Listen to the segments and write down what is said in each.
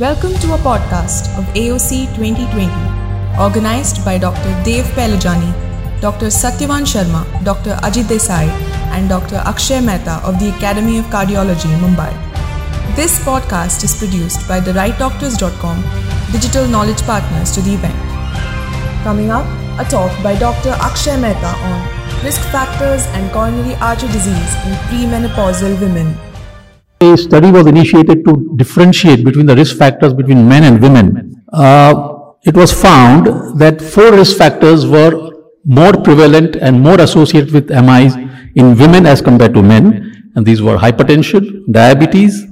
Welcome to a podcast of AOC 2020, organized by Dr. Dev Pahlajani, Dr. Satyavan Sharma, Dr. Ajit Desai, and Dr. Akshay Mehta of the Academy of Cardiology, Mumbai. This podcast is produced by therightdoctors.com, digital knowledge partners to the event. Coming up, a talk by Dr. Akshay Mehta on risk factors and coronary artery disease in premenopausal women. A study was initiated to differentiate between the risk factors between men and women. Uh, it was found that four risk factors were more prevalent and more associated with MIs in women as compared to men. And these were hypertension, diabetes,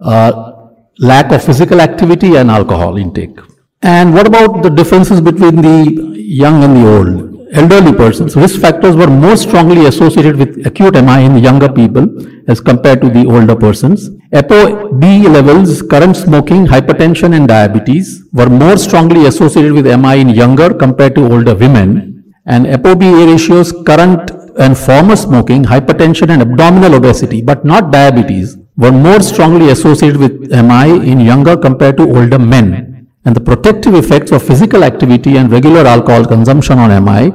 uh, lack of physical activity, and alcohol intake. And what about the differences between the young and the old? Elderly persons, risk factors were more strongly associated with acute MI in younger people as compared to the older persons. ApoB levels, current smoking, hypertension and diabetes were more strongly associated with MI in younger compared to older women. And ApoB ratios, current and former smoking, hypertension and abdominal obesity, but not diabetes, were more strongly associated with MI in younger compared to older men and the protective effects of physical activity and regular alcohol consumption on MI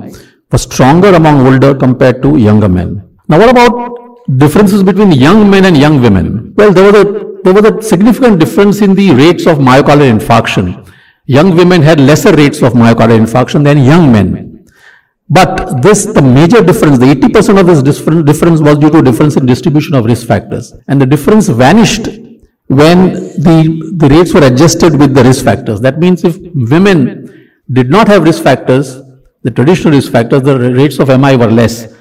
was stronger among older compared to younger men. Now what about differences between young men and young women? Well, there was a, there was a significant difference in the rates of myocardial infarction. Young women had lesser rates of myocardial infarction than young men. But this, the major difference, the 80% of this difference was due to difference in distribution of risk factors. And the difference vanished when the, the rates were adjusted with the risk factors. That means if women did not have risk factors, the traditional risk factors, the rates of MI were less.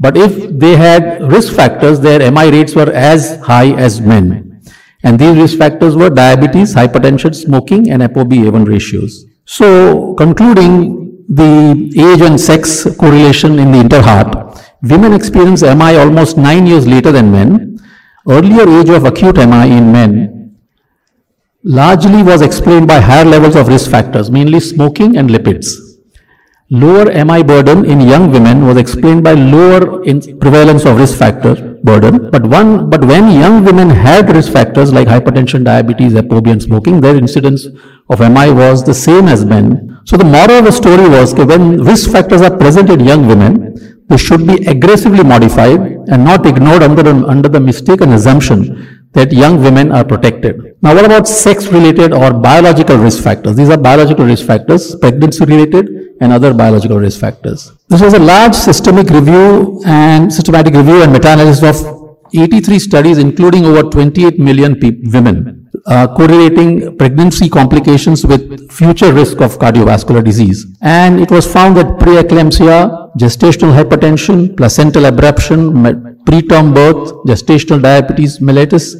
But if they had risk factors, their MI rates were as high as men. And these risk factors were diabetes, hypertension, smoking, and ApoB-A1 ratios. So, concluding the age and sex correlation in the INTERHEART, women experience MI almost nine years later than men, earlier age of acute MI in men largely was explained by higher levels of risk factors, mainly smoking and lipids. Lower MI burden in young women was explained by lower prevalence of risk factor burden. But one, but when young women had risk factors like hypertension, diabetes, ApoB, and smoking, their incidence of MI was the same as men. So the moral of the story was that when risk factors are present in young women, they should be aggressively modified and not ignored under, under the mistaken assumption that young women are protected. Now, what about sex related or biological risk factors? These are biological risk factors, pregnancy related and other biological risk factors. This was a large systemic review and systematic review and meta-analysis of 83 studies, including over 28 million women, uh, correlating pregnancy complications with future risk of cardiovascular disease. And it was found that preeclampsia, gestational hypertension, placental abruption, preterm birth, gestational diabetes mellitus,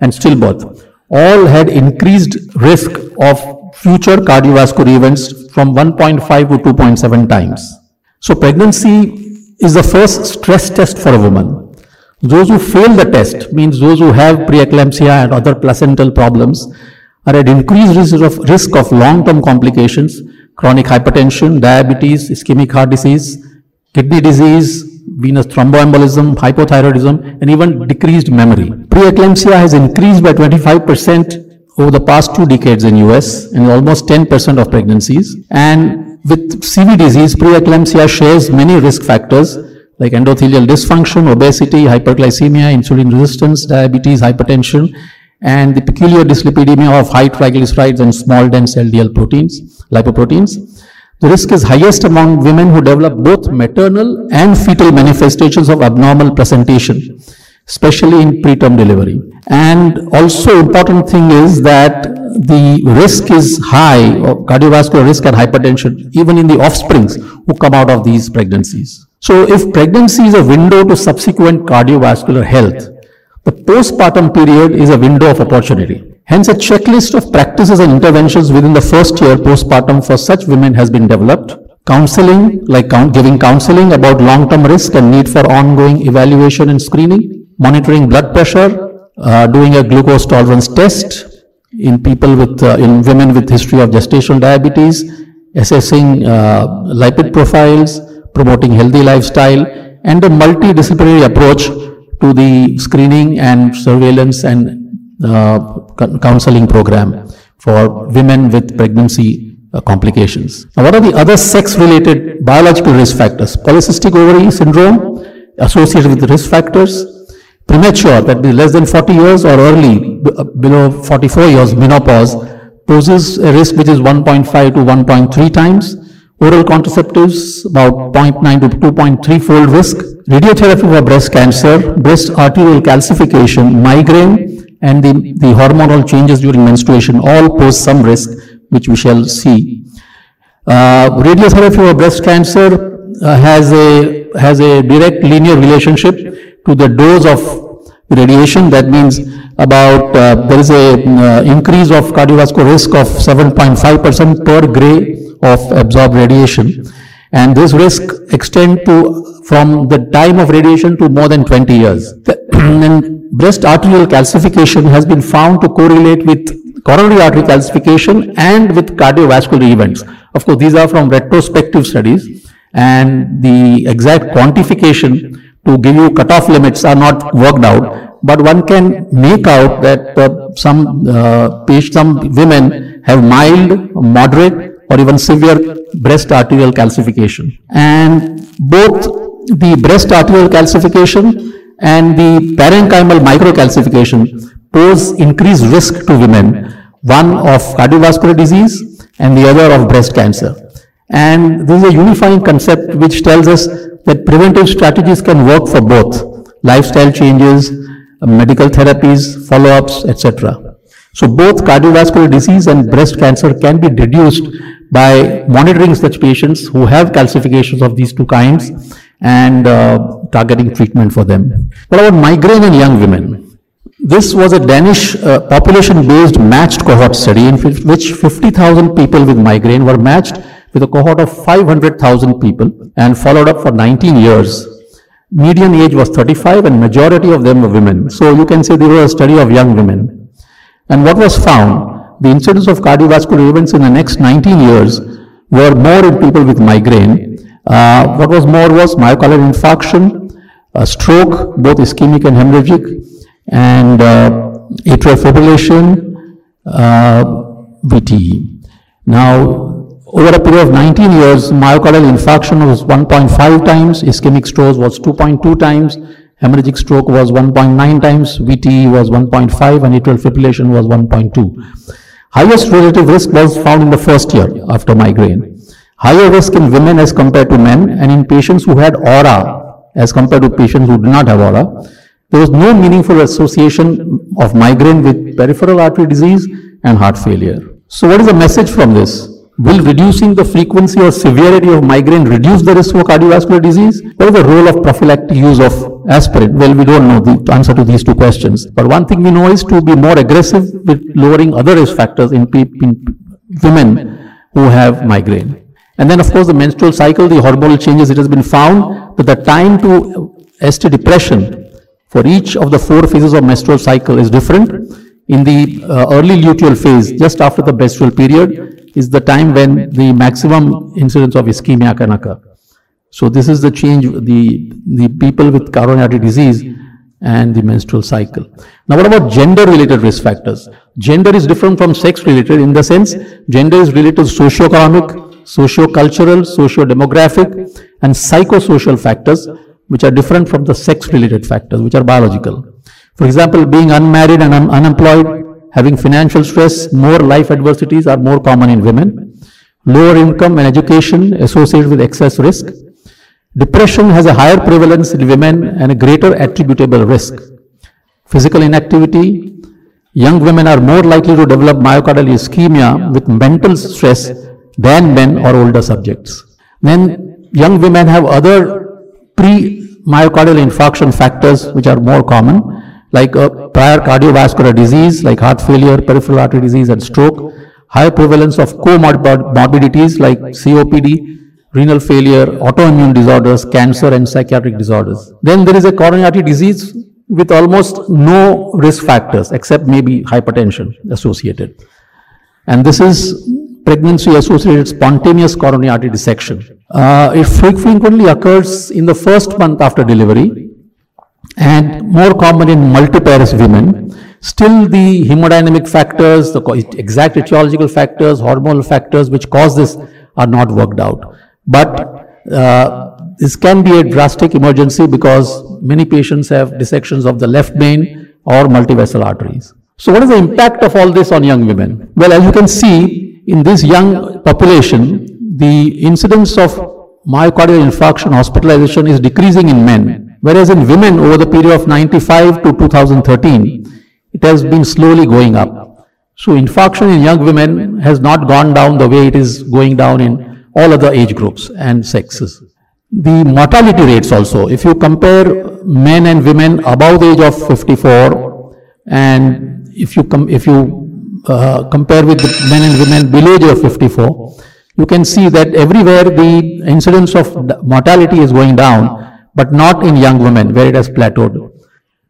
and stillbirth all had increased risk of future cardiovascular events from 1.5 to 2.7 times. So pregnancy is the first stress test for a woman. Those who fail the test, means those who have preeclampsia and other placental problems, are at increased risk of, risk of long-term complications, chronic hypertension, diabetes, ischemic heart disease, kidney disease, venous thromboembolism, hypothyroidism, and even decreased memory. Preeclampsia has increased by 25% over the past two decades in US and almost 10% of pregnancies. And with CV disease, preeclampsia shares many risk factors like endothelial dysfunction, obesity, hyperglycemia, insulin resistance, diabetes, hypertension, and the peculiar dyslipidemia of high triglycerides and small dense LDL proteins, lipoproteins. The risk is highest among women who develop both maternal and fetal manifestations of abnormal presentation, especially in preterm delivery. And also important thing is that the risk is high, cardiovascular risk and hypertension, even in the offsprings who come out of these pregnancies. So if pregnancy is a window to subsequent cardiovascular health, the postpartum period is a window of opportunity. Hence, a checklist of practices and interventions within the first year postpartum for such women has been developed. Counseling, like giving counseling about long-term risk and need for ongoing evaluation and screening, monitoring blood pressure, uh, doing a glucose tolerance test in people with, uh, in women with history of gestational diabetes, assessing uh, lipid profiles, promoting healthy lifestyle, and a multidisciplinary approach to the screening and surveillance and uh, counseling program for women with pregnancy uh, complications. Now, what are the other sex-related biological risk factors? Polycystic ovary syndrome associated with risk factors, premature, that is less than 40 years or early, uh, below 44 years, menopause, poses a risk which is 1.5 to 1.3 times. Oral contraceptives, about 0.9 to 2.3 fold risk. Radiotherapy for breast cancer, breast arterial calcification, migraine, and the, the hormonal changes during menstruation all pose some risk, which we shall see. Uh, radiotherapy for breast cancer uh, has a has a direct linear relationship to the dose of radiation. That means about uh, there is a uh, increase of cardiovascular risk of 7.5% per gray of absorbed radiation. And this risk extend to from the time of radiation to more than 20 years. And breast arterial calcification has been found to correlate with coronary artery calcification and with cardiovascular events. Of course these are from retrospective studies. And the exact quantification to give you cutoff limits are not worked out. But one can make out that uh, some uh, some women have mild, moderate, or even severe breast arterial calcification. And both the breast arterial calcification and the parenchymal microcalcification pose increased risk to women, one of cardiovascular disease and the other of breast cancer. And this is a unifying concept which tells us that preventive strategies can work for both lifestyle changes, medical therapies, follow-ups, etc. So both cardiovascular disease and breast cancer can be reduced by monitoring such patients who have calcifications of these two kinds and uh, targeting treatment for them. What about migraine in young women? This was a Danish uh, population-based matched cohort study in which 50,000 people with migraine were matched with a cohort of 500,000 people and followed up for 19 years median age was 35 and majority of them were women. So you can say they were a study of young women. And what was found? The incidence of cardiovascular events in the next 19 years were more in people with migraine. Uh, what was more was myocardial infarction, stroke, both ischemic and hemorrhagic, and uh, atrial fibrillation, uh, VTE. Now, over a period of 19 years, myocardial infarction was 1.5 times, ischemic stroke was 2.2 times, hemorrhagic stroke was 1.9 times, VTE was 1.5, and atrial fibrillation was 1.2. Highest relative risk was found in the first year after migraine. Higher risk in women as compared to men, and in patients who had aura as compared to patients who did not have aura. There was no meaningful association of migraine with peripheral artery disease and heart failure. So what is the message from this? Will reducing the frequency or severity of migraine reduce the risk for cardiovascular disease? What is the role of prophylactic use of aspirin? Well, we don't know the answer to these two questions. But one thing we know is to be more aggressive with lowering other risk factors in, in women who have migraine. And then, of course, the menstrual cycle, the hormonal changes, it has been found that the time to ST depression for each of the four phases of menstrual cycle is different. In the uh, early luteal phase, just after the menstrual period, is the time when the maximum incidence of ischemia can occur. So this is the change, the, the people with coronary disease and the menstrual cycle. Now what about gender related risk factors? Gender is different from sex related in the sense gender is related to socio-economic, socio-cultural, socio-demographic and psychosocial factors which are different from the sex related factors which are biological. For example, being unmarried and un unemployed Having financial stress, more life adversities are more common in women. Lower income and education associated with excess risk. Depression has a higher prevalence in women and a greater attributable risk. Physical inactivity. Young women are more likely to develop myocardial ischemia with mental stress than men or older subjects. Then young women have other pre-myocardial infarction factors which are more common like a prior cardiovascular disease like heart failure, peripheral artery disease and stroke, high prevalence of comorbidities like COPD, renal failure, autoimmune disorders, cancer and psychiatric disorders. Then there is a coronary artery disease with almost no risk factors except maybe hypertension associated. And this is pregnancy associated spontaneous coronary artery dissection. Uh, it frequently occurs in the first month after delivery and more common in multiparous women. Still, the hemodynamic factors, the exact etiological factors, hormonal factors which cause this are not worked out. But uh, this can be a drastic emergency because many patients have dissections of the left main or multivessel arteries. So what is the impact of all this on young women? Well, as you can see, in this young population, the incidence of myocardial infarction hospitalization is decreasing in men, whereas in women over the period of 95 to 2013, it has been slowly going up. So infarction in young women has not gone down the way it is going down in all other age groups and sexes. The mortality rates also, if you compare men and women above the age of 54 and if you, com if you uh, compare with men and women below the age of 54, you can see that everywhere the incidence of mortality is going down, but not in young women where it has plateaued.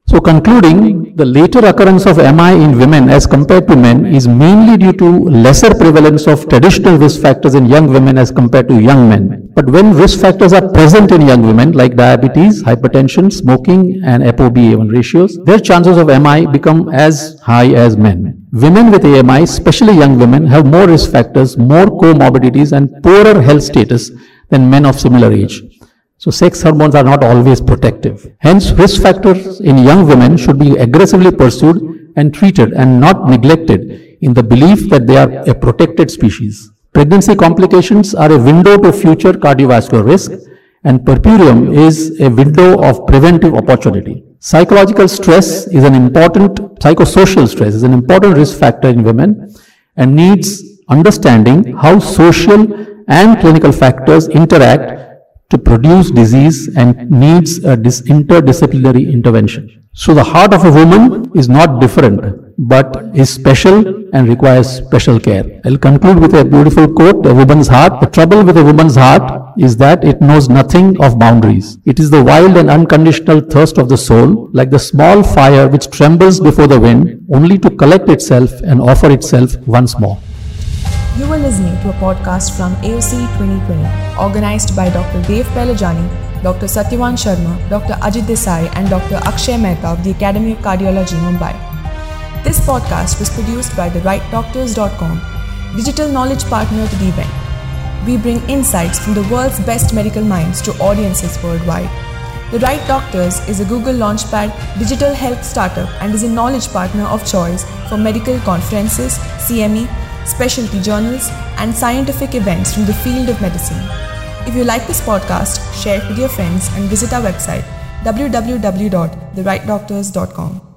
So concluding, the later occurrence of MI in women as compared to men is mainly due to lesser prevalence of traditional risk factors in young women as compared to young men. But when risk factors are present in young women like diabetes, hypertension, smoking and ApoB1 ratios, their chances of MI become as high as men. Women with AMI, especially young women, have more risk factors, more comorbidities and poorer health status than men of similar age. So sex hormones are not always protective. Hence, risk factors in young women should be aggressively pursued and treated and not neglected in the belief that they are a protected species. Pregnancy complications are a window to future cardiovascular risk and puerperium is a window of preventive opportunity. Psychological stress is an important, psychosocial stress is an important risk factor in women and needs understanding how social and clinical factors interact to produce disease and needs a interdisciplinary intervention. So the heart of a woman is not different, but is special and requires special care. I'll conclude with a beautiful quote, a woman's heart. The trouble with a woman's heart is that it knows nothing of boundaries. It is the wild and unconditional thirst of the soul, like the small fire which trembles before the wind, only to collect itself and offer itself once more. You are listening to a podcast from AOC 2020, organized by Dr. Dev Pahlajani, Dr. Satyavan Sharma, Dr. Ajit Desai, and Dr. Akshay Mehta of the Academy of Cardiology, Mumbai. This podcast was produced by therightdoctors.com, digital knowledge partner to the event. We bring insights from the world's best medical minds to audiences worldwide. The Right Doctors is a Google Launchpad digital health startup and is a knowledge partner of choice for medical conferences, CME, specialty journals, and scientific events from the field of medicine. If you like this podcast, share it with your friends and visit our website www.therightdoctors.com.